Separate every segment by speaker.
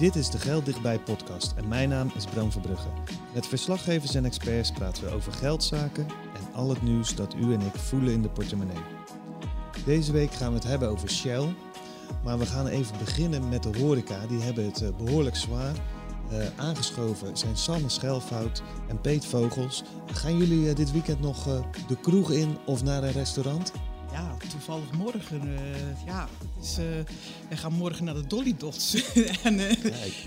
Speaker 1: Dit is de Geld Dichtbij podcast en mijn naam is Bram Verbrugge. Met verslaggevers en experts praten we over geldzaken en al het nieuws dat u en ik voelen in de portemonnee. Deze week gaan we het hebben over Shell, maar we gaan even beginnen met de horeca. Die hebben het eh, behoorlijk zwaar. Uh, aangeschoven zijn Sanne Schelfout en Peet Vogels. Gaan jullie uh, dit weekend nog de kroeg in of naar een restaurant?
Speaker 2: Ja, toevallig morgen. ja, het is, we gaan morgen naar de Dolly Dots. en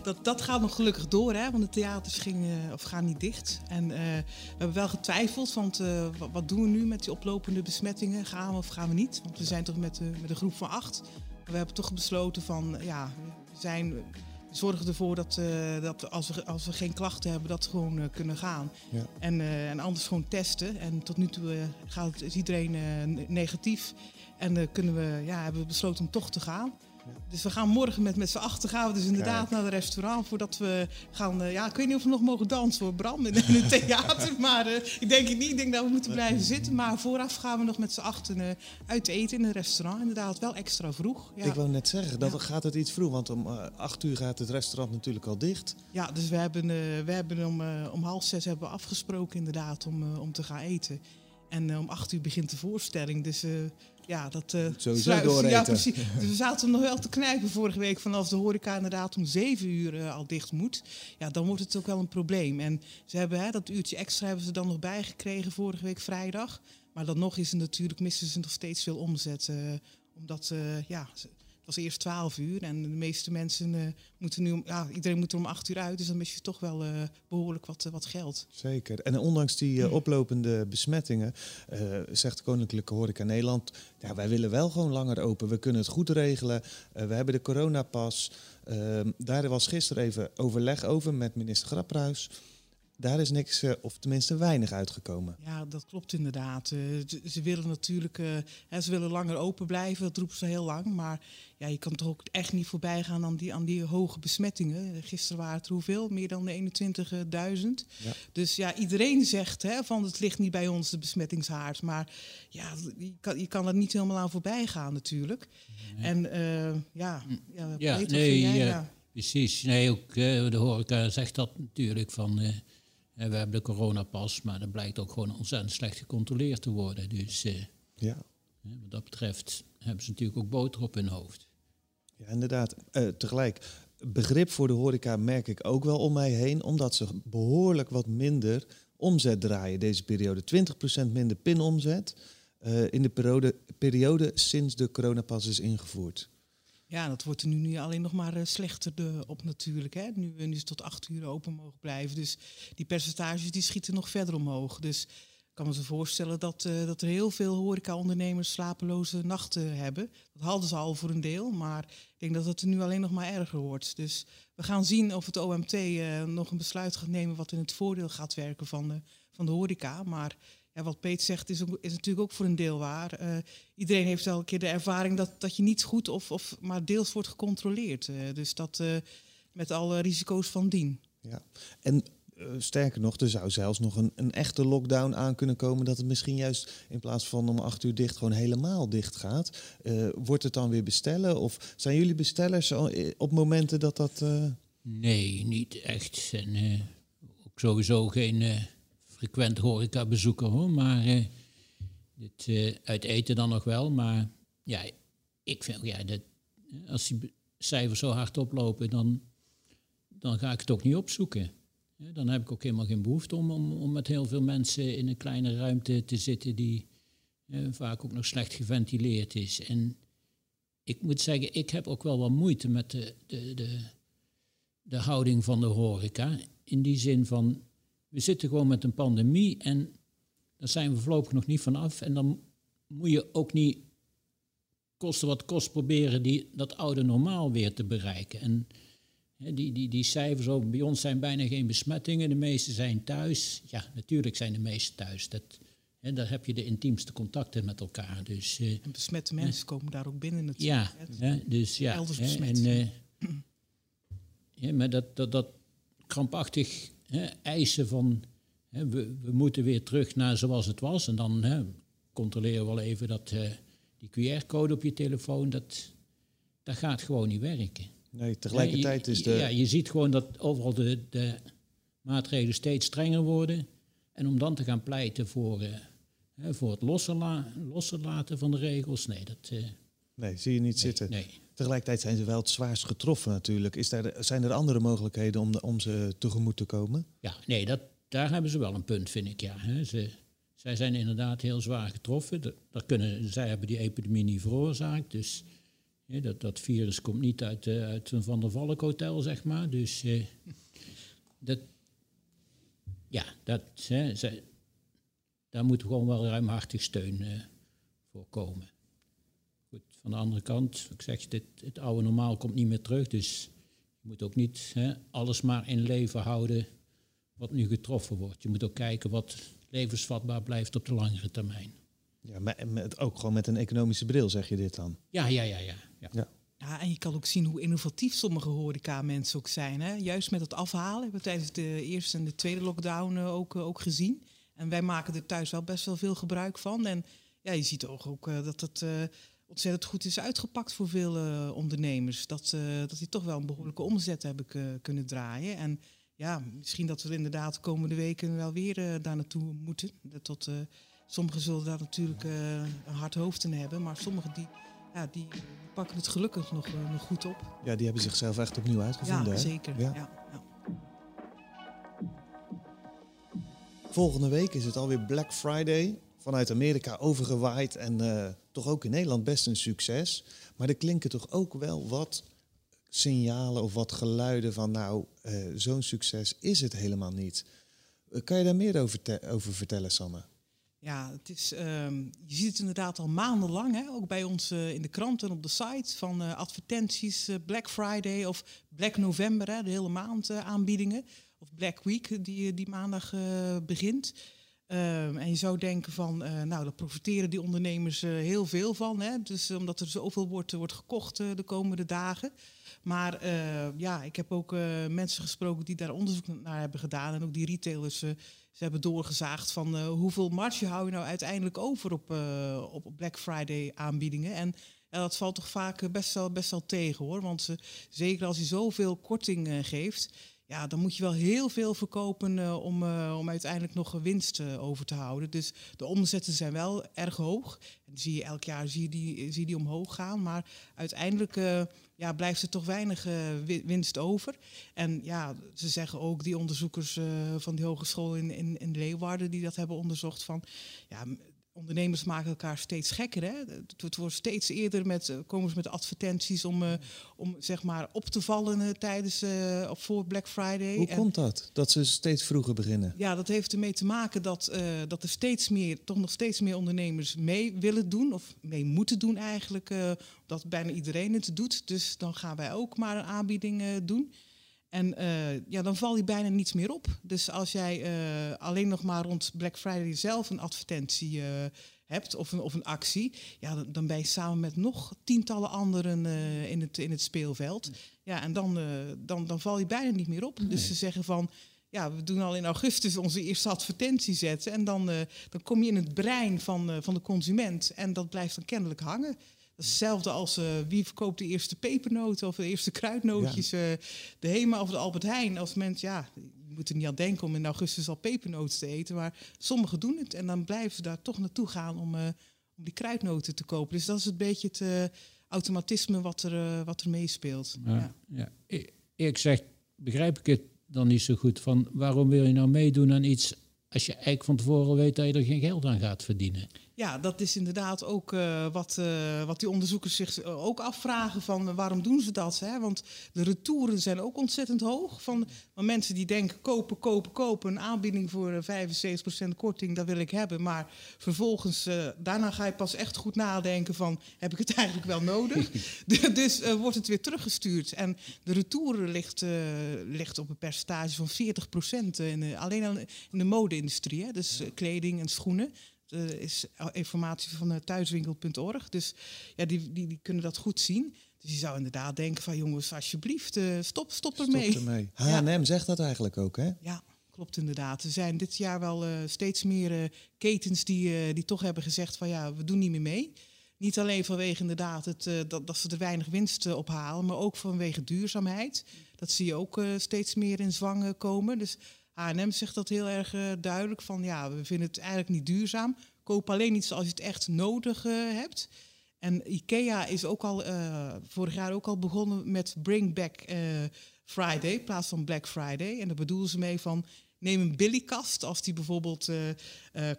Speaker 2: dat, dat gaat nog gelukkig door, hè, want de theaters gingen, of gaan niet dicht. En we hebben wel getwijfeld, want wat, wat, doen we nu met die oplopende besmettingen? Gaan we of gaan we niet? Want we zijn toch met, met een groep van acht. Maar we hebben toch besloten van, ja, we zijn zorgen ervoor dat, uh, dat als, we, als we geen klachten hebben, dat we gewoon uh, kunnen gaan. Ja. En, uh, en anders gewoon testen. En tot nu toe gaat is iedereen negatief. En kunnen we, ja, hebben we besloten om toch te gaan. Dus we gaan morgen met, met z'n achter gaan we dus inderdaad naar het restaurant voordat we gaan. Uh, ja, ik weet niet of we nog mogen dansen voor Bram in, in het theater. maar uh, ik denk het niet. Ik denk dat we moeten blijven zitten. Maar vooraf gaan we nog met z'n achter uh, uit eten in een restaurant. Inderdaad, wel extra vroeg.
Speaker 1: Ja. Ik wou net zeggen, dat gaat het iets vroeg. Want om acht uur gaat het restaurant natuurlijk al dicht.
Speaker 2: Ja, dus we hebben, we hebben om, om half zes hebben we afgesproken inderdaad om, om te gaan eten. En om acht uur begint de voorstelling. Dus ja, dat uh,
Speaker 1: Sowieso
Speaker 2: Ja, precies. Dus we zaten nog wel te knijpen vorige week van als de horeca inderdaad om zeven uur uh, al dicht moet. Ja, dan wordt het ook wel een probleem. En ze hebben hè, dat uurtje extra hebben ze dan nog bijgekregen vorige week vrijdag. Maar dan nog is er natuurlijk, missen ze nog steeds veel omzet. Uh, omdat, ja, het was eerst 12 uur en de meeste mensen uh, moeten nu, ja, iedereen moet er om 8 uur uit, dus dan mis je toch wel uh, behoorlijk wat, uh, wat geld.
Speaker 1: Zeker. En ondanks die oplopende besmettingen, zegt Koninklijke Horeca Nederland, ja, wij willen wel gewoon langer open. We kunnen het goed regelen. we hebben de coronapas. Ehm, daar was gisteren even overleg over met minister Grapperhaus daar is niks, uh, of tenminste weinig uitgekomen.
Speaker 2: Ja, dat klopt inderdaad. Uh, ze, willen natuurlijk, uh, hè, ze willen langer open blijven, dat roepen ze heel lang. Maar ja, je kan toch ook echt niet voorbij gaan aan die, aan die hoge besmettingen. Gisteren waren het hoeveel? Meer dan 21.000. Ja. Dus ja, iedereen zegt hè, van het ligt niet bij ons, de besmettingshaard. Maar ja, je kan, je kan er niet helemaal aan voorbij gaan natuurlijk. Nee. En ja, ja,
Speaker 3: ja, nee, jij, ja. Precies. Nee, ook de horeca zegt dat natuurlijk van en we hebben de coronapas, maar dat blijkt ook gewoon ontzettend slecht gecontroleerd te worden. Dus uh, ja. wat dat betreft hebben ze natuurlijk ook boter op hun hoofd.
Speaker 1: Ja, inderdaad. Uh, tegelijk, begrip voor de horeca merk ik ook wel om mij heen, omdat ze behoorlijk wat minder omzet draaien deze periode. 20% minder pinomzet uh, in de periode, periode sinds de coronapas is ingevoerd.
Speaker 2: Ja, dat wordt er nu, nu alleen nog maar uh, slechter de, op natuurlijk. Hè. Nu, nu ze tot acht uur open mogen blijven. Dus die percentages die schieten nog verder omhoog. Dus ik kan me zo voorstellen dat, uh, dat er heel veel horeca-ondernemers slapeloze nachten hebben. Dat hadden ze al voor een deel, maar ik denk dat het er nu alleen nog maar erger wordt. Dus we gaan zien of het OMT uh, nog een besluit gaat nemen wat in het voordeel gaat werken van de, van de horeca. Maar ja, wat Peet zegt is, is natuurlijk ook voor een deel waar. Uh, iedereen heeft wel een keer de ervaring dat, dat je niet goed of, of maar deels wordt gecontroleerd. Uh, dus dat uh, met alle risico's van dien.
Speaker 1: Ja, en sterker nog, er zou zelfs nog een, een echte lockdown aan kunnen komen. Dat het misschien juist in plaats van om acht uur dicht gewoon helemaal dicht gaat. wordt het dan weer bestellen? Of zijn jullie bestellers op momenten dat dat.
Speaker 3: Nee, niet echt. En ook sowieso geen frequent horeca-bezoeker hoor, maar uh, dit, uh, uit eten dan nog wel. Maar ja, ik vind, ja, dat, als die cijfers zo hard oplopen, dan, dan ga ik het ook niet opzoeken. dan heb ik ook helemaal geen behoefte om, om, om met heel veel mensen in een kleine ruimte te zitten die vaak ook nog slecht geventileerd is. En ik moet zeggen, ik heb ook wel wat moeite met de, de, de, de houding van de horeca. In die zin van, we zitten gewoon met een pandemie en daar zijn we voorlopig nog niet vanaf. En dan moet je ook niet kosten wat kost proberen die, dat oude normaal weer te bereiken. En hè, die, die, die cijfers ook, bij ons zijn bijna geen besmettingen, de meeste zijn thuis. Ja, natuurlijk zijn de meeste thuis. Dat, hè, daar heb je de intiemste contacten met elkaar. Dus, uh,
Speaker 2: en besmette mensen komen daar ook binnen natuurlijk.
Speaker 3: Ja, hè, dus ja.
Speaker 2: Elders besmet.
Speaker 3: En, uh, ja, maar dat, dat, dat krampachtig hè, eisen van we, we, moeten weer terug naar zoals het was. En dan hè, controleren we wel even dat uh, die QR-code op je telefoon, dat, dat gaat gewoon niet werken.
Speaker 1: Nee, tegelijkertijd is de...
Speaker 3: Ja, je ziet gewoon dat overal de, de maatregelen steeds strenger worden. En om dan te gaan pleiten voor, uh, voor het lossen, laten van de regels, nee, dat... Uh,
Speaker 1: nee, zie je niet
Speaker 3: nee,
Speaker 1: zitten.
Speaker 3: Nee.
Speaker 1: Tegelijkertijd zijn ze wel het zwaarst getroffen natuurlijk. Is daar, zijn er andere mogelijkheden om, om ze tegemoet te komen?
Speaker 3: Ja, nee, dat, daar hebben ze wel een punt, vind ik. Ja. Ze, zij zijn inderdaad heel zwaar getroffen. Dat, kunnen, zij hebben die epidemie niet veroorzaakt. Dus dat, dat virus komt niet uit, uh, uit een Van der Valk hotel, zeg maar. Dus uh, dat, ja, dat, hè, zij, daar moet gewoon wel ruimhartig steun uh, voor komen. Van de andere kant, ik zeg, dit, het oude normaal komt niet meer terug. Dus je moet ook niet hè, alles maar in leven houden wat nu getroffen wordt. Je moet ook kijken wat levensvatbaar blijft op de langere termijn.
Speaker 1: Ja, maar met, ook gewoon met een economische bril zeg je dit dan?
Speaker 3: Ja, ja, ja, ja. ja.
Speaker 1: ja.
Speaker 2: Ja, en je kan ook zien hoe innovatief sommige horeca-mensen ook zijn. Hè? Juist met het afhalen hebben we tijdens de eerste en de tweede lockdown ook, ook gezien. En wij maken er thuis wel best wel veel gebruik van. En ja, je ziet ook, ook dat het uh, ontzettend goed is uitgepakt voor veel uh, ondernemers. Dat, uh, dat die toch wel een behoorlijke omzet hebben kunnen draaien. En ja, misschien dat we inderdaad de komende weken wel weer uh, daar naartoe moeten. Tot, sommigen zullen daar natuurlijk een hard hoofd in hebben, maar sommigen die, ja, die pakken het gelukkig nog, nog goed op.
Speaker 1: Ja, die hebben zichzelf echt opnieuw uitgevonden.
Speaker 2: Ja,
Speaker 1: hè?
Speaker 2: zeker. Ja. Ja, ja.
Speaker 1: Volgende week is het alweer Black Friday. Vanuit Amerika overgewaaid en toch ook in Nederland best een succes. Maar er klinken toch ook wel wat signalen of wat geluiden van nou, uh, zo'n succes is het helemaal niet. Uh, kan je daar meer over, over vertellen, Sanne?
Speaker 2: Ja, het is, um, je ziet het inderdaad al maandenlang, hè, ook bij ons in de kranten en op de site, van advertenties Black Friday of Black November, hè, de hele maand aanbiedingen. Of Black Week, die, die maandag begint. Um, en je zou denken van, nou, daar profiteren die ondernemers heel veel van. Hè, dus omdat er zoveel wordt, wordt gekocht de komende dagen. Maar ja, ik heb ook mensen gesproken die daar onderzoek naar hebben gedaan. En ook die retailers, ze hebben doorgezaagd van hoeveel marge hou je nou uiteindelijk over op, op Black Friday aanbiedingen. En dat valt toch vaak best wel, best wel tegen hoor. Want zeker als je zoveel korting geeft, ja, dan moet je wel heel veel verkopen uh, om, uh, om uiteindelijk nog winst uh, over te houden. Dus de omzetten zijn wel erg hoog. En zie je elk jaar zie je die, zie die omhoog gaan. Maar uiteindelijk ja, blijft er toch weinig winst over. En ja, ze zeggen ook, die onderzoekers van die hogeschool in, in, in Leeuwarden die dat hebben onderzocht, van ja, ondernemers maken elkaar steeds gekker. Hè? Het wordt steeds eerder met, komen ze met advertenties om, uh, om zeg maar op te vallen uh, tijdens uh, voor Black Friday.
Speaker 1: Hoe
Speaker 2: en,
Speaker 1: komt dat? Dat ze steeds vroeger beginnen?
Speaker 2: Ja, dat heeft ermee te maken dat, dat er steeds meer, toch nog steeds meer ondernemers mee willen doen of mee moeten doen eigenlijk. dat bijna iedereen het doet. Dus dan gaan wij ook maar een aanbieding doen. En uh, ja, dan val je bijna niets meer op. Dus als jij uh, alleen nog maar rond Black Friday zelf een advertentie uh, hebt of een, of een actie, ja, dan, dan ben je samen met nog tientallen anderen in, het, in het speelveld. Ja, en dan, dan, dan val je bijna niet meer op. Nee. Dus ze zeggen van, ja, we doen al in augustus onze eerste advertentie zetten. En dan, dan kom je in het brein van, van de consument. En dat blijft dan kennelijk hangen. Hetzelfde als uh, wie verkoopt de eerste pepernoten of de eerste kruidnootjes. Ja. Uh, de Hema of de Albert Heijn. Als mensen, ja, je moet er niet aan denken om in augustus al pepernoten te eten. Maar sommigen doen het en dan blijven ze daar toch naartoe gaan om, uh, om die kruidnoten te kopen. Dus dat is een beetje het automatisme wat er, wat er meespeelt.
Speaker 3: Ja, ja. ja. Ik zeg, begrijp ik het dan niet zo goed van waarom wil je nou meedoen aan iets als je eigenlijk van tevoren weet dat je er geen geld aan gaat verdienen?
Speaker 2: Ja, dat is inderdaad ook uh, wat, uh, wat die onderzoekers zich eh, ook afvragen van waarom doen ze dat? Hè? Want de retouren zijn ook ontzettend hoog. Van, van mensen die denken kopen, kopen, kopen. Een aanbieding voor 75% korting, dat wil ik hebben. Maar vervolgens, daarna ga je pas echt goed nadenken van heb ik het eigenlijk wel nodig? dus wordt het weer teruggestuurd. En de retouren ligt, ligt op een percentage van 40% in, alleen in de mode-industrie. Dus kleding en schoenen. Uh, is informatie van uh, thuiswinkel.org. Dus ja, die, die, die kunnen dat goed zien. Dus je zou inderdaad denken van jongens, alsjeblieft, uh, stop, stop ermee.
Speaker 1: Stop ermee. H&M zegt dat eigenlijk ook, hè?
Speaker 2: Ja, klopt inderdaad. Er zijn dit jaar wel steeds meer ketens die, die toch hebben gezegd van ja, we doen niet meer mee. Niet alleen vanwege inderdaad het, dat, dat ze er weinig winst ophalen, maar ook vanwege duurzaamheid. Dat zie je ook steeds meer in zwang komen. Dus H&M zegt dat heel erg uh, duidelijk van ja, we vinden het eigenlijk niet duurzaam. Koop alleen iets als je het echt nodig uh, hebt. En IKEA is ook al uh, vorig jaar ook al begonnen met Bring Back Friday in plaats van Black Friday. En daar bedoelen ze mee van neem een billykast als die bijvoorbeeld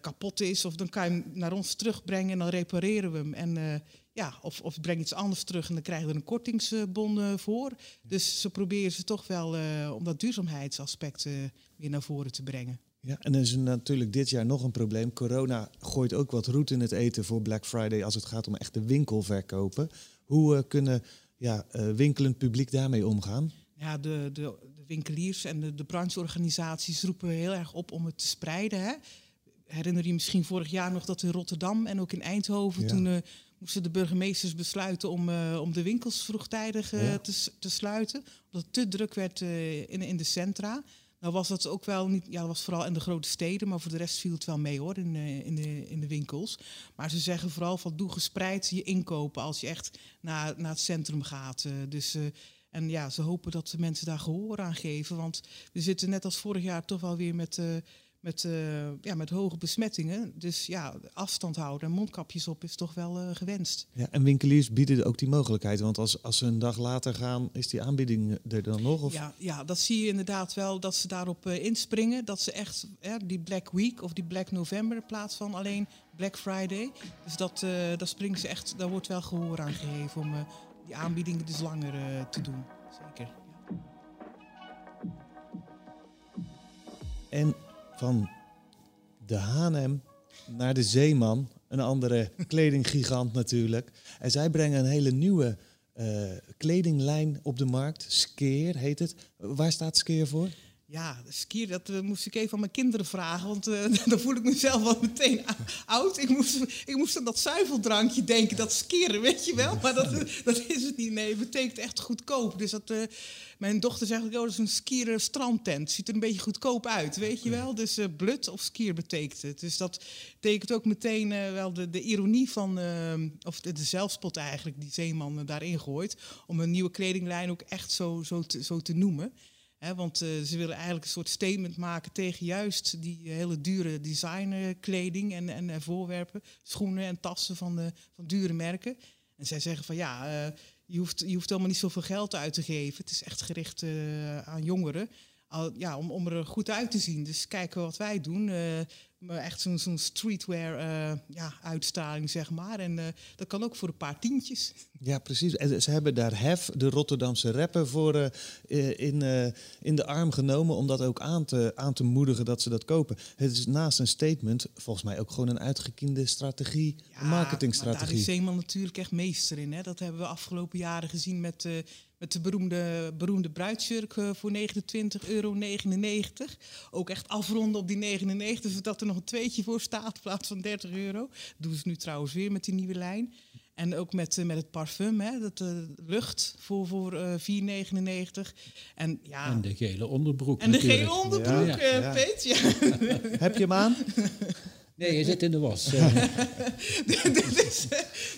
Speaker 2: kapot is of dan kan je hem naar ons terugbrengen en dan repareren we hem. En ja, of, of breng iets anders terug en dan krijgen we een kortingsbon voor. Dus ze proberen ze toch wel om dat duurzaamheidsaspect weer naar voren te brengen.
Speaker 1: Ja, en er is natuurlijk dit jaar nog een probleem. Corona gooit ook wat roet in het eten voor Black Friday als het gaat om echte winkelverkopen. Hoe uh, kunnen ja, winkelend publiek daarmee omgaan?
Speaker 2: Ja, de, de, de winkeliers en de, de, brancheorganisaties roepen heel erg op om het te spreiden. Hè? Herinner je misschien vorig jaar nog dat in Rotterdam en ook in Eindhoven toen uh, moesten de burgemeesters besluiten om, om de winkels vroegtijdig te, te, sluiten. Omdat het te druk werd in, in de centra. Nou was dat ook wel niet, ja, dat was vooral in de grote steden, maar voor de rest viel het wel mee hoor, in, in, de, in de winkels. Maar ze zeggen vooral van doe gespreid je inkopen als je echt naar, naar het centrum gaat. Dus, en ja, ze hopen dat de mensen daar gehoor aan geven, want we zitten net als vorig jaar toch wel weer met met, uh, ja, met hoge besmettingen. Dus ja, afstand houden en mondkapjes op is toch wel uh, gewenst.
Speaker 1: Ja, en winkeliers bieden ook die mogelijkheid. Want als, als ze een dag later gaan, is die aanbieding er dan nog? Of?
Speaker 2: Ja, ja, dat zie je inderdaad wel, dat ze daarop uh, inspringen. Dat ze echt die Black Week of die Black November in plaats van alleen Black Friday. Dus dat, daar springen ze echt, daar wordt wel gehoor aan gegeven om die aanbiedingen dus langer te doen. Zeker.
Speaker 1: En van de H&M naar de Zeeman, een andere kledinggigant natuurlijk. En zij brengen een hele nieuwe uh, kledinglijn op de markt. Skeer heet het. Waar staat Skeer voor?
Speaker 2: Ja, skier, dat uh, moest ik even aan mijn kinderen vragen, want uh, dan voel ik mezelf wel meteen oud. Ik moest, ik moest aan dat zuiveldrankje denken, dat skieren, weet je wel. Maar dat, dat is het niet, nee, het betekent echt goedkoop. Dus dat, uh, mijn dochter zegt, oh, dat is een skier strandtent. Ziet er een beetje goedkoop uit, weet je wel. Dus blut of skier betekent het. Dus dat betekent ook meteen wel de, de ironie van, of de, de, zelfspot eigenlijk, die Zeeman daarin gooit. Om een nieuwe kledinglijn ook echt zo, zo, te, zo te noemen want uh, ze willen eigenlijk een soort statement maken tegen juist die hele dure designkleding en, en uh, voorwerpen, schoenen en tassen van, de, van dure merken. En zij zeggen van ja, je, hoeft, je hoeft helemaal niet zoveel geld uit te geven. Het is echt gericht aan jongeren. Ja, om, om er goed uit te zien. Dus kijken wat wij doen echt zo'n zo'n streetwear uh, ja, uitstraling, zeg maar. En uh, dat kan ook voor een paar tientjes.
Speaker 1: Ja, precies. En ze hebben daar Hef, de Rotterdamse rapper, voor in, in de arm genomen... om dat ook aan te, aan te moedigen dat ze dat kopen. Het is naast een statement volgens mij ook gewoon een uitgekiende strategie, ja, marketingstrategie. daar
Speaker 2: is Zeeman natuurlijk echt meester in. Hè? Dat hebben we afgelopen jaren gezien met met de beroemde, beroemde bruidsjurk voor 29,99 euro. Ook echt afronden op die 99, zodat er nog een tweetje voor staat in plaats van 30 euro. Dat doen ze nu trouwens weer met die nieuwe lijn. En ook met, uh, met het parfum, hè, dat uh, lucht voor, voor uh, 4,99. En, ja.
Speaker 3: en de gele onderbroek.
Speaker 2: En de gele onderbroek, ja. ja. Peet, ja.
Speaker 1: Heb je hem aan?
Speaker 3: Nee, je zit in de was.
Speaker 2: dus,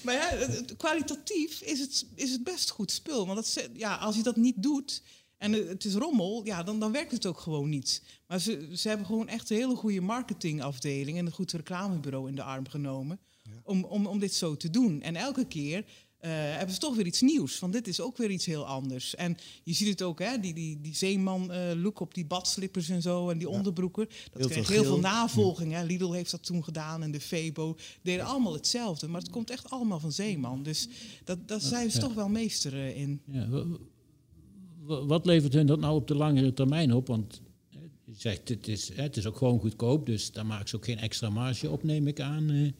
Speaker 2: maar ja, kwalitatief is het, is het best goed spul. Want dat, ja, als je dat niet doet, en het is rommel, ja, dan, dan werkt het ook gewoon niet. Maar ze, ze hebben gewoon echt een hele goede marketingafdeling en een goed reclamebureau in de arm genomen om, om, om dit zo te doen. En elke keer uh, hebben ze toch weer iets nieuws. Want dit is ook weer iets heel anders. En je ziet het ook, hè, die, die, die zeeman-look op die badslippers en zo en die onderbroeken. Dat heel kreeg heel veel navolging. Hè. Lidl heeft dat toen gedaan en de Febo deden allemaal hetzelfde. Maar het komt echt allemaal van zeeman. Dus dat, daar zijn ze toch wel meester in. Ja,
Speaker 3: wat levert hun dat nou op de langere termijn op? Want je zegt, het is, het is ook gewoon goedkoop, dus daar maken ze ook geen extra marge op, neem ik aan.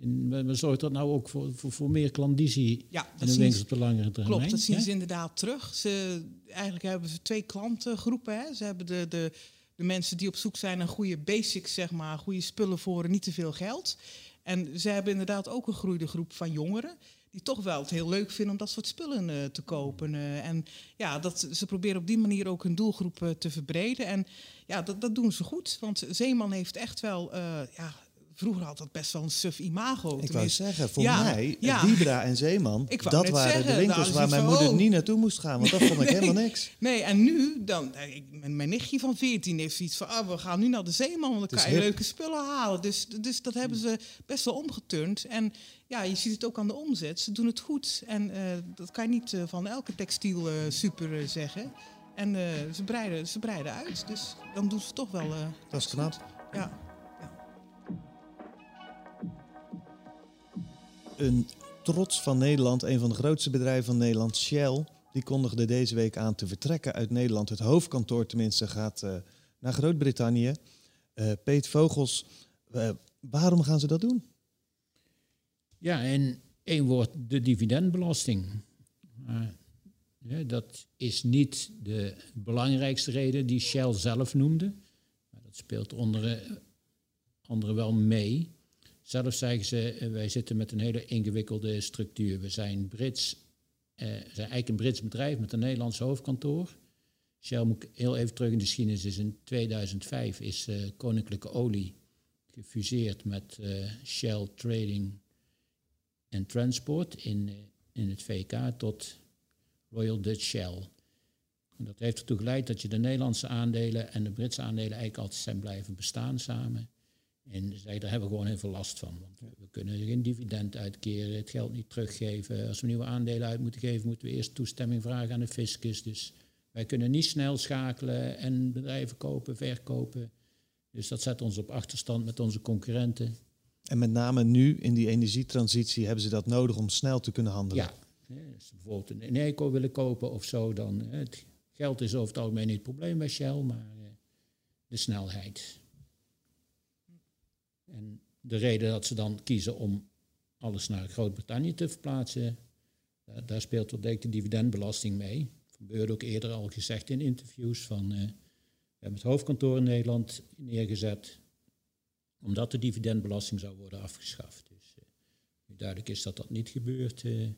Speaker 3: En zorgt dat nou ook voor, voor, voor meer klandizie ja, in de winkels op de langere termijn?
Speaker 2: Klopt, dat zien ze inderdaad terug. Ze, eigenlijk hebben ze twee klantengroepen. Hè. Ze hebben de, de, de mensen die op zoek zijn naar goede basics, zeg maar, goede spullen voor niet te veel geld. En ze hebben inderdaad ook een groeide groep van jongeren die toch wel het heel leuk vinden om dat soort spullen uh, te kopen. Uh, en ja, dat, ze proberen op die manier ook hun doelgroep uh, te verbreden. En ja, dat, dat doen ze goed. Want Zeeman heeft echt wel ja, vroeger had dat best wel een suf imago.
Speaker 1: Ik wou zeggen, voor mij, ja. en Zeeman, dat waren de winkels waar mijn moeder niet naartoe moest gaan, want dat vond ik helemaal niks.
Speaker 2: Nee, en nu, dan, mijn, nichtje van 14 heeft zoiets van, oh, we gaan nu naar de Zeeman, want dan kan je leuke spullen halen. Dus, dus dat hebben ze best wel omgeturnd. En ja, je ziet het ook aan de omzet. Ze doen het goed. En uh, dat kan je niet uh, van elke textiel uh, super zeggen. En ze, breiden, ze breiden uit. Dus dan doen ze toch wel.
Speaker 1: dat is knap.
Speaker 2: Ja.
Speaker 1: Een trots van Nederland, een van de grootste bedrijven van Nederland, Shell, die kondigde deze week aan te vertrekken uit Nederland. Het hoofdkantoor tenminste gaat uh, naar Groot-Brittannië. Uh, Peet Vogels, uh, waarom gaan ze dat doen?
Speaker 3: Ja, in één woord, de dividendbelasting. Ja, dat is niet de belangrijkste reden die Shell zelf noemde. Dat speelt onder andere wel mee. Zelf zeggen ze, eh, wij zitten met een hele ingewikkelde structuur. We zijn Brits, eh, zijn eigenlijk een Brits bedrijf met een Nederlands hoofdkantoor. Shell moet heel even terug in de geschiedenis. Is in 2005 is uh, Koninklijke Olie gefuseerd met uh, Shell Trading and Transport in, in het VK tot Royal Dutch Shell. En dat heeft ertoe geleid dat je de Nederlandse aandelen en de Britse aandelen eigenlijk altijd zijn blijven bestaan samen. En zei, daar hebben we gewoon heel veel last van. Want we kunnen geen dividend uitkeren, het geld niet teruggeven. Als we nieuwe aandelen uit moeten geven, moeten we eerst toestemming vragen aan de fiscus. Dus wij kunnen niet snel schakelen en bedrijven kopen, verkopen. Dus dat zet ons op achterstand met onze concurrenten.
Speaker 1: En met name nu in die energietransitie hebben ze dat nodig om snel te kunnen handelen.
Speaker 3: Ja, als ze bijvoorbeeld een eco willen kopen of zo, dan het geld is over het algemeen niet het probleem bij Shell, maar eh, de snelheid. En de reden dat ze dan kiezen om alles naar Groot-Brittannië te verplaatsen, daar, speelt wat de dividendbelasting mee. Dat gebeurde ook eerder al gezegd in interviews van uh, we hebben het hoofdkantoor in Nederland neergezet omdat de dividendbelasting zou worden afgeschaft. Dus uh, duidelijk is dat dat niet gebeurt, uh,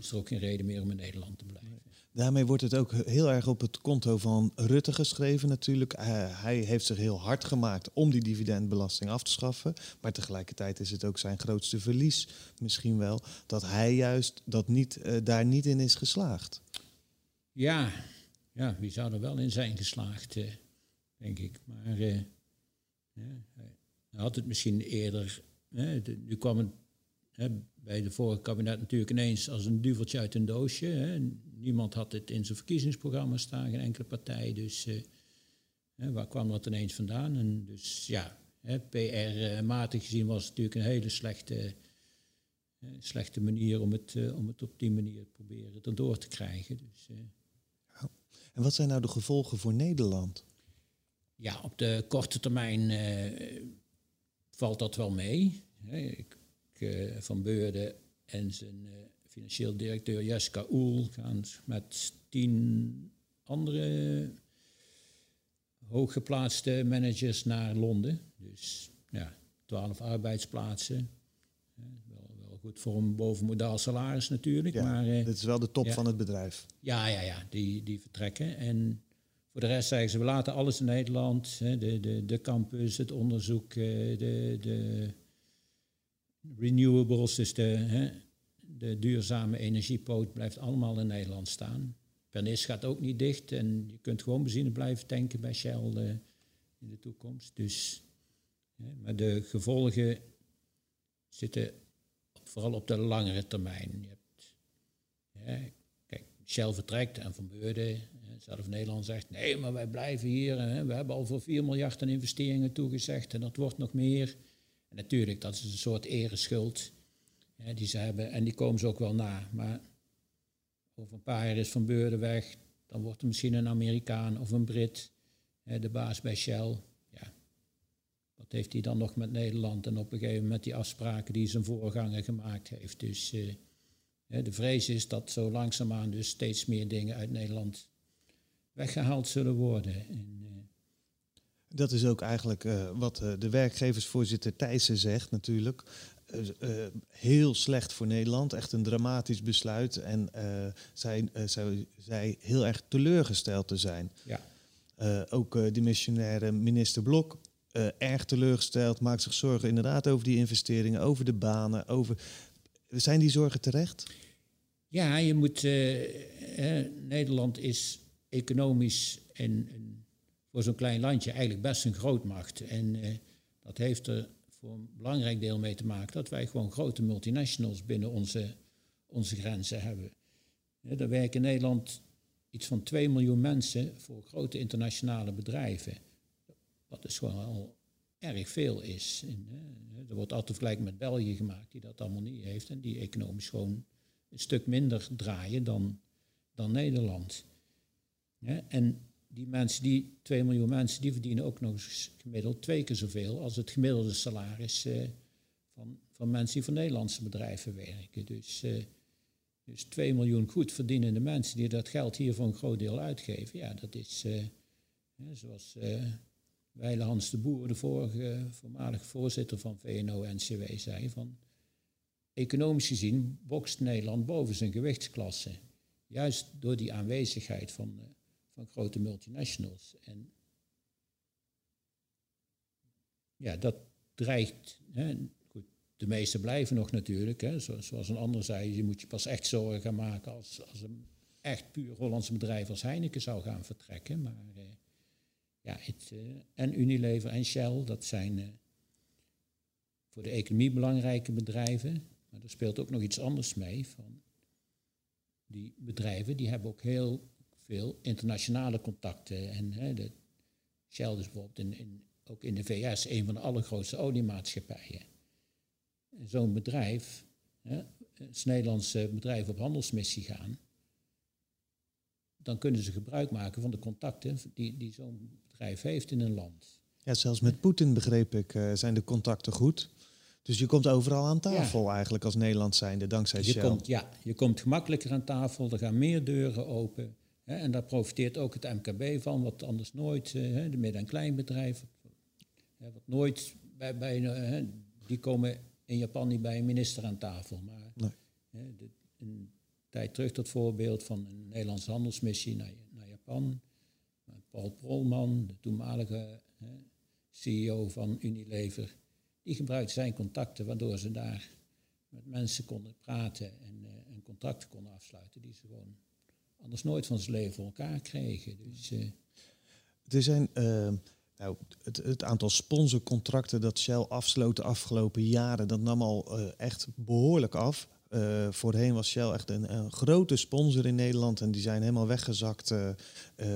Speaker 3: is er ook geen reden meer om in Nederland te blijven.
Speaker 1: Daarmee wordt het ook heel erg op het konto van Rutte geschreven natuurlijk. hij heeft zich heel hard gemaakt om die dividendbelasting af te schaffen. Maar tegelijkertijd is het ook zijn grootste verlies misschien wel... dat hij juist dat niet, uh, daar niet in is geslaagd.
Speaker 3: Ja, ja, wie zou er wel in zijn geslaagd, uh, denk ik. Maar uh, ja, hij had het misschien eerder... nu kwam het bij de vorige kabinet natuurlijk ineens als een duveltje uit een doosje. Hè. Niemand had het in zijn verkiezingsprogramma staan, geen enkele partij. Dus uh, hè, waar kwam dat ineens vandaan? En dus ja, PR-matig gezien was het natuurlijk een hele slechte, slechte manier om het, uh, om het op die manier te proberen erdoor te krijgen. Dus,
Speaker 1: ja. En wat zijn nou de gevolgen voor Nederland?
Speaker 3: Ja, op de korte termijn valt dat wel mee. Ik eh, van Beurden en zijn eh, financieel directeur Jessica Oel gaan met tien andere hooggeplaatste managers naar Londen. Dus ja, twaalf arbeidsplaatsen. Wel, wel, goed voor een bovenmodaal salaris natuurlijk. Ja, maar,
Speaker 1: dit is wel de top van het bedrijf.
Speaker 3: Ja, ja, ja die, die vertrekken. En voor de rest zeggen ze, we laten alles in Nederland. Hè, de, de, de campus, het onderzoek, de, de renewables, dus de, hè, de duurzame energiepoot, blijft allemaal in Nederland staan. Pernis gaat ook niet dicht en je kunt gewoon benzine blijven tanken bij Shell uh, in de toekomst. Dus, hè, maar de gevolgen zitten vooral op de langere termijn. Je hebt kijk, Shell vertrekt en Van Beurden, zelf Nederland zegt, nee, maar wij blijven hier. Hè, we hebben al voor 4 miljard aan investeringen toegezegd en dat wordt nog meer. Natuurlijk, dat is een soort ereschuld hè, die ze hebben en die komen ze ook wel na. Maar over een paar jaar is Van Beurden weg, dan wordt er misschien een Amerikaan of een Brit hè, de baas bij Shell. Ja, wat heeft hij dan nog met Nederland en op een gegeven moment die afspraken die zijn voorganger gemaakt heeft. Dus uh, de vrees is dat zo langzaamaan dus steeds meer dingen uit Nederland weggehaald zullen worden. En, uh,
Speaker 1: dat is ook eigenlijk uh, wat de werkgeversvoorzitter Thijssen zegt natuurlijk. heel slecht voor Nederland, echt een dramatisch besluit. En zij, zij, zij heel erg teleurgesteld te zijn.
Speaker 3: Ja.
Speaker 1: ook de missionaire minister Blok erg teleurgesteld, maakt zich zorgen inderdaad over die investeringen, over de banen. Over... Zijn die zorgen terecht?
Speaker 3: Ja, je moet. Nederland is economisch en, en voor zo'n klein landje eigenlijk best een grootmacht. En uh, dat heeft er voor een belangrijk deel mee te maken dat wij gewoon grote multinationals binnen onze, onze grenzen hebben. Ja, er werken in Nederland iets van 2 miljoen mensen voor grote internationale bedrijven. Wat dus gewoon al erg veel is. En, uh, er wordt altijd vergelijk met België gemaakt, die dat allemaal niet heeft en die economisch gewoon een stuk minder draaien dan, dan Nederland. En die mensen, die 2 miljoen mensen, die verdienen ook nog eens gemiddeld twee keer zoveel als het gemiddelde salaris uh, van, van mensen die voor Nederlandse bedrijven werken. Dus, uh, dus 2 miljoen goed verdienende mensen die dat geld hier voor een groot deel uitgeven. Ja, dat is uh, zoals Weile Hans de Boer, de vorige voormalige voorzitter van VNO-NCW, zei van economisch gezien bokst Nederland boven zijn gewichtsklasse. Juist door die aanwezigheid van grote multinationals. En ja, dat dreigt. Hè, goed, de meeste blijven nog natuurlijk. Hè, zoals een ander zei, je moet je pas echt zorgen gaan maken als, als een echt puur Hollandse bedrijf als Heineken zou gaan vertrekken. Maar eh, ja, het, uh, en Unilever en Shell, dat zijn uh, voor de economie belangrijke bedrijven. Maar er speelt ook nog iets anders mee. Van die bedrijven die hebben ook heel veel internationale contacten. En hè, de Shell is bijvoorbeeld in, in, ook in de VS een van de allergrootste oliemaatschappijen. Zo'n bedrijf, hè, als Nederlandse bedrijf op handelsmissie gaan, dan kunnen ze gebruik maken van de contacten die, die zo'n bedrijf heeft in een land.
Speaker 1: Ja, zelfs met Poetin begreep ik, uh, zijn de contacten goed. Dus je komt overal aan tafel eigenlijk als Nederland zijnde, dankzij
Speaker 3: je
Speaker 1: Shell.
Speaker 3: Komt, ja, je komt gemakkelijker aan tafel, er gaan meer deuren open en daar profiteert ook het MKB van, wat anders nooit, eh, de midden- en kleinbedrijven, wat nooit bij, bij die komen in Japan niet bij een minister aan tafel. Maar nee. de, een tijd terug dat voorbeeld van een Nederlandse handelsmissie naar, naar Japan. Paul Prolman, de toenmalige CEO van Unilever, die gebruikte zijn contacten waardoor ze daar met mensen konden praten en, uh, en contracten konden afsluiten die ze gewoon anders nooit van zijn leven voor elkaar kregen. Dus, uh...
Speaker 1: Er zijn uh, nou, het, het, aantal sponsorcontracten dat Shell afsloot de afgelopen jaren, dat nam al uh, echt behoorlijk af. Uh, voorheen was Shell echt een, een, grote sponsor in Nederland en die zijn helemaal weggezakt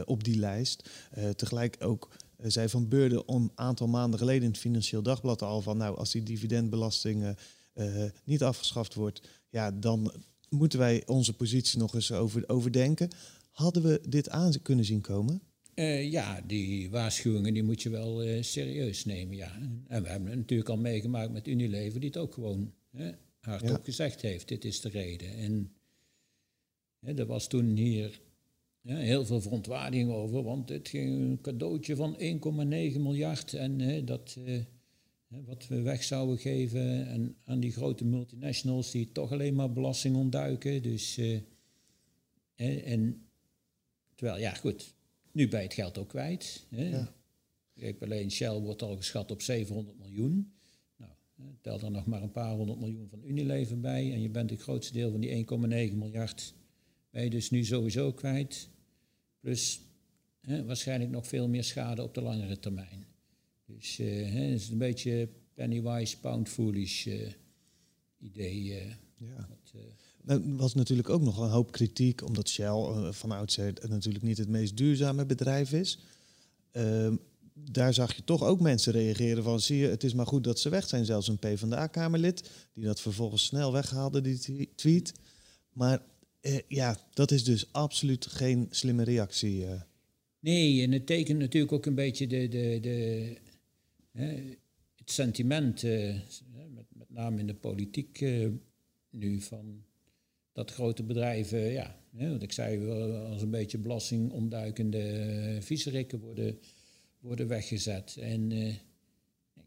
Speaker 1: op die lijst. tegelijk ook zei Van Beurden een aantal maanden geleden in het Financieel Dagblad al van nou als die dividendbelasting niet afgeschaft wordt, ja dan moeten wij onze positie nog eens over, overdenken. Hadden we dit aan kunnen zien komen?
Speaker 3: Uh, ja, die waarschuwingen die moet je wel uh, serieus nemen. Ja. En we hebben het natuurlijk al meegemaakt met Unilever, die het ook gewoon hè, hardop ja. gezegd heeft: dit is de reden. En hè, er was toen hier hè, heel veel verontwaardiging over, want het ging een cadeautje van 1,9 miljard. En dat. Uh, wat we weg zouden geven en aan die grote multinationals die toch alleen maar belasting ontduiken. Dus, uh, en, terwijl, ja goed, nu bij het geld ook kwijt. Hè. Ja. Kijk, alleen Shell wordt al geschat op 700 miljoen. Nou, tel er nog maar een paar honderd miljoen van Unilever bij en je bent het grootste deel van die 1,9 miljard ben je dus nu sowieso kwijt. Plus hè, waarschijnlijk nog veel meer schade op de langere termijn. Dus uh, hè, het is een beetje pennywise, pound foolish uh, idee. Uh,
Speaker 1: ja. Nou, er was natuurlijk ook nog een hoop kritiek, omdat Shell van oudsher natuurlijk niet het meest duurzame bedrijf is. Ehm, daar zag je toch ook mensen reageren van, zie je, het is maar goed dat ze weg zijn. Zelfs een PvdA-kamerlid, die dat vervolgens snel weghaalde, die tweet. Maar eh, ja, dat is dus absoluut geen slimme reactie.
Speaker 3: Nee, en het tekent natuurlijk ook een beetje de, de, de, het sentiment, uh, met, met name in de politiek nu, van dat grote bedrijven, ja, wat ik zei, als een beetje belastingontduikende viezerikken worden, worden weggezet. En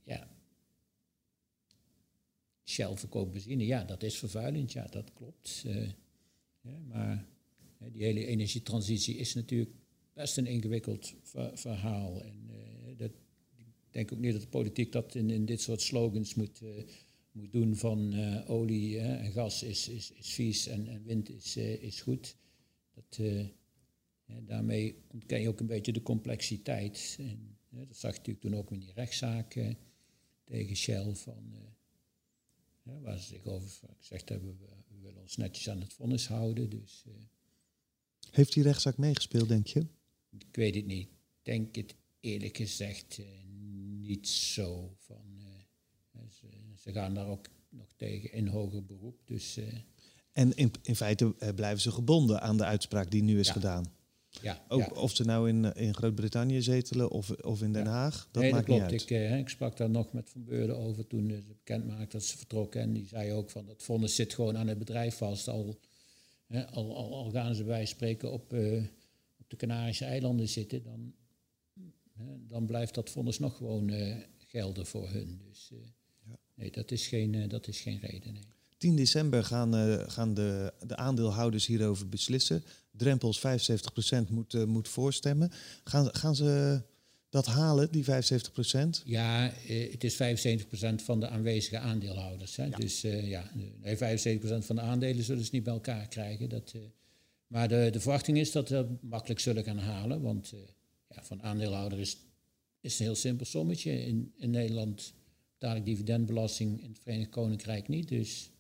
Speaker 3: ja, Shell verkoopt benzine, ja, dat is vervuilend, ja, dat klopt. Maar die hele energietransitie is natuurlijk best een ingewikkeld verhaal. En dat, denk ook niet dat de politiek dat in, in dit soort slogans moet, uh, moet doen van uh, olie en gas is, is, is vies en, en wind is, is goed. Dat, daarmee ontken je ook een beetje de complexiteit. En, dat zag je natuurlijk toen ook in die rechtszaak tegen Shell van waar ze zich over gezegd hebben, we, we, willen ons netjes aan het vonnis houden. Dus, uh,
Speaker 1: Heeft die rechtszaak meegespeeld, denk je?
Speaker 3: Ik weet het niet. Ik denk het eerlijk gezegd uh, niet zo. Van, uh, ze, ze, gaan daar ook nog tegen in hoger beroep. Dus,
Speaker 1: en in, in feite blijven ze gebonden aan de uitspraak die nu is
Speaker 3: ja.
Speaker 1: gedaan.
Speaker 3: Ja,
Speaker 1: ook,
Speaker 3: ja.
Speaker 1: Of ze nou in, in Groot-Brittannië zetelen of, of in Den Haag, dat
Speaker 3: nee,
Speaker 1: maakt
Speaker 3: dat
Speaker 1: niet
Speaker 3: klopt.
Speaker 1: uit.
Speaker 3: Ik, eh, ik sprak daar nog met Van Beurden over toen ze bekend maakte dat ze vertrokken. En die zei ook van dat vonnis zit gewoon aan het bedrijf vast. Al, hè, al, al, al gaan ze bij spreken op, uh, op de Canarische eilanden zitten, dan, dan blijft dat vonnis nog gewoon uh, gelden voor hun. Dus ja. nee, dat is geen, dat is geen reden. Nee.
Speaker 1: 10 december gaan, uh, gaan de, de aandeelhouders hierover beslissen. Drempels 75% moet, uh, moet voorstemmen. Gaan, gaan ze dat halen, die 75%?
Speaker 3: Ja, uh, het is 75% van de aanwezige aandeelhouders. Hè? Ja. Dus ja, nee, 75% van de aandelen zullen ze niet bij elkaar krijgen. Dat, maar de, de verwachting is dat we makkelijk zullen gaan halen. Want ja, van aandeelhouder is, is een heel simpel sommetje. In, in Nederland dadelijk dividendbelasting, in het Verenigd Koninkrijk niet. Dus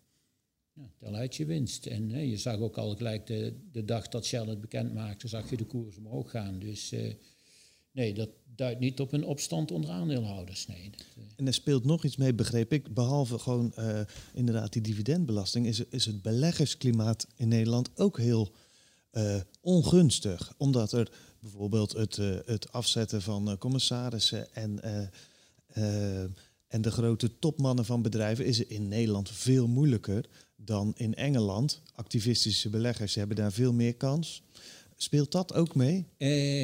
Speaker 3: ja, tel uit je winst. En hè, je zag ook al gelijk de, de dag dat Shell het bekend maakte, zag je de koers omhoog gaan. Dus uh, nee, dat duidt niet op een opstand onder aandeelhouders. Nee, dat, uh.
Speaker 1: En er speelt nog iets mee, begreep ik. Behalve gewoon uh, inderdaad die dividendbelasting, is, is het beleggersklimaat in Nederland ook heel ongunstig. Omdat er bijvoorbeeld het, het afzetten van commissarissen en en de grote topmannen van bedrijven is in Nederland veel moeilijker dan in Engeland. Activistische beleggers hebben daar veel meer kans. Speelt dat ook mee?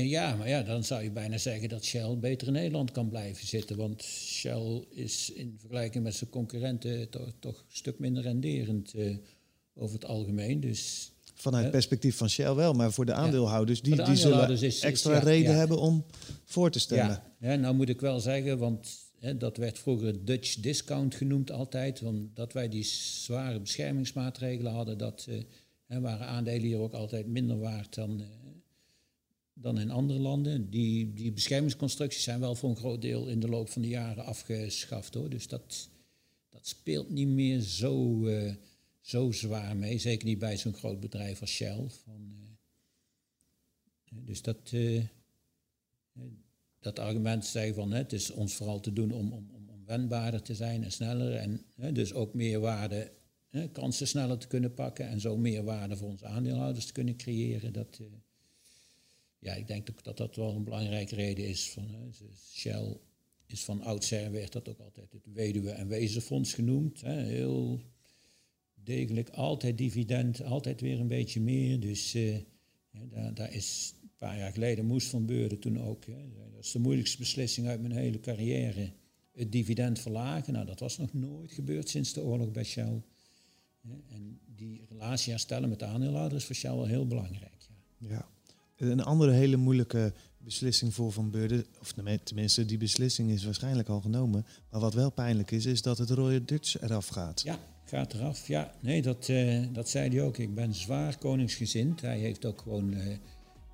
Speaker 3: Ja, maar ja, dan zou je bijna zeggen dat Shell beter in Nederland kan blijven zitten. Want Shell is in vergelijking met zijn concurrenten toch, een stuk minder renderend over het algemeen. Dus,
Speaker 1: Vanuit het perspectief van Shell wel, maar voor de aandeelhouders, die, de aandeelhouders die zullen is, extra is, reden hebben om voor te stemmen.
Speaker 3: Ja, nou moet ik wel zeggen, want He, dat werd vroeger Dutch discount genoemd altijd, omdat wij die zware beschermingsmaatregelen hadden. Dat uh, he, waren aandelen hier ook altijd minder waard dan, uh, dan in andere landen. Die, die beschermingsconstructies zijn wel voor een groot deel in de loop van de jaren afgeschaft hoor. Dus dat, dat speelt niet meer zo, uh, zo zwaar mee. Zeker niet bij zo'n groot bedrijf als Shell. Van, dus dat dat argument zeggen van het is ons vooral te doen om, om, om wendbaarder te zijn en sneller. En dus ook meer waarde, kansen sneller te kunnen pakken en zo meer waarde voor onze aandeelhouders te kunnen creëren. Dat, ja, ik denk ook dat dat wel een belangrijke reden is. Van, hè, Shell is van oudsher werd dat ook altijd het weduwe- en wezenfonds genoemd. Heel degelijk, altijd dividend, altijd weer een beetje meer. Dus uh, ja, daar, daar is een paar jaar geleden moest Van Beurden toen ook. Hè, dat is de moeilijkste beslissing uit mijn hele carrière. Het dividend verlagen. Nou, dat was nog nooit gebeurd sinds de oorlog bij Shell. En die relatie herstellen met de aandeelhouders is voor Shell wel heel belangrijk.
Speaker 1: Ja. ja. Een andere hele moeilijke beslissing voor Van Beurden, of tenminste, die beslissing is waarschijnlijk al genomen. Maar wat wel pijnlijk is, is dat het Royal Dutch eraf gaat.
Speaker 3: Ja, gaat eraf. Ja, nee, dat, uh, dat zei hij ook. Ik ben zwaar koningsgezind. Hij heeft ook gewoon uh,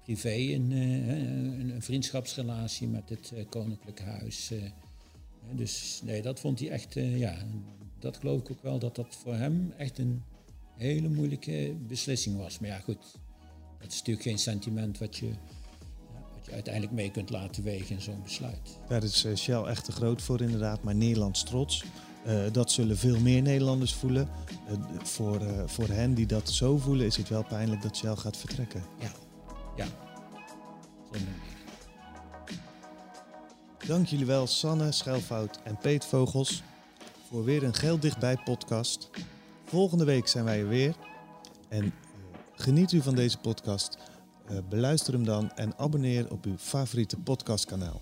Speaker 3: privé een, uh, een, een, vriendschapsrelatie met het koninklijke huis. dus nee, dat vond hij echt, ja, dat geloof ik ook wel, dat dat voor hem echt een hele moeilijke beslissing was. Maar ja, goed, dat is natuurlijk geen sentiment wat je, uiteindelijk mee kunt laten wegen in zo'n besluit.
Speaker 1: Daar is eh, Shell echt te groot voor inderdaad, maar Nederlands trots. Uh, dat zullen veel meer Nederlanders voelen. Uh, voor, uh, voor hen die dat zo voelen is het wel pijnlijk dat Shell gaat vertrekken.
Speaker 3: Ja, ja.
Speaker 1: Dank jullie wel Sanne Schelfout en Peet Vogels voor weer een Geld Dichtbij podcast. Volgende week zijn wij er weer. En geniet u van deze podcast. beluister hem dan en abonneer op uw favoriete podcastkanaal.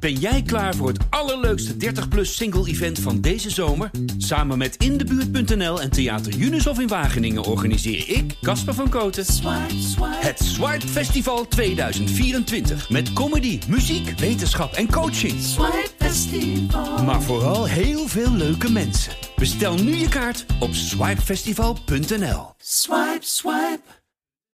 Speaker 4: Ben jij klaar voor het allerleukste 30-plus single-event van deze zomer? Samen met Indebuurt.nl en Theater Junushof in Wageningen organiseer ik, Casper van Koten, het Swipe Festival 2024. Met comedy, muziek, wetenschap en coaching. Swipe Festival. Maar vooral heel veel leuke mensen. Bestel nu je kaart op swipefestival.nl. Swipe, swipe.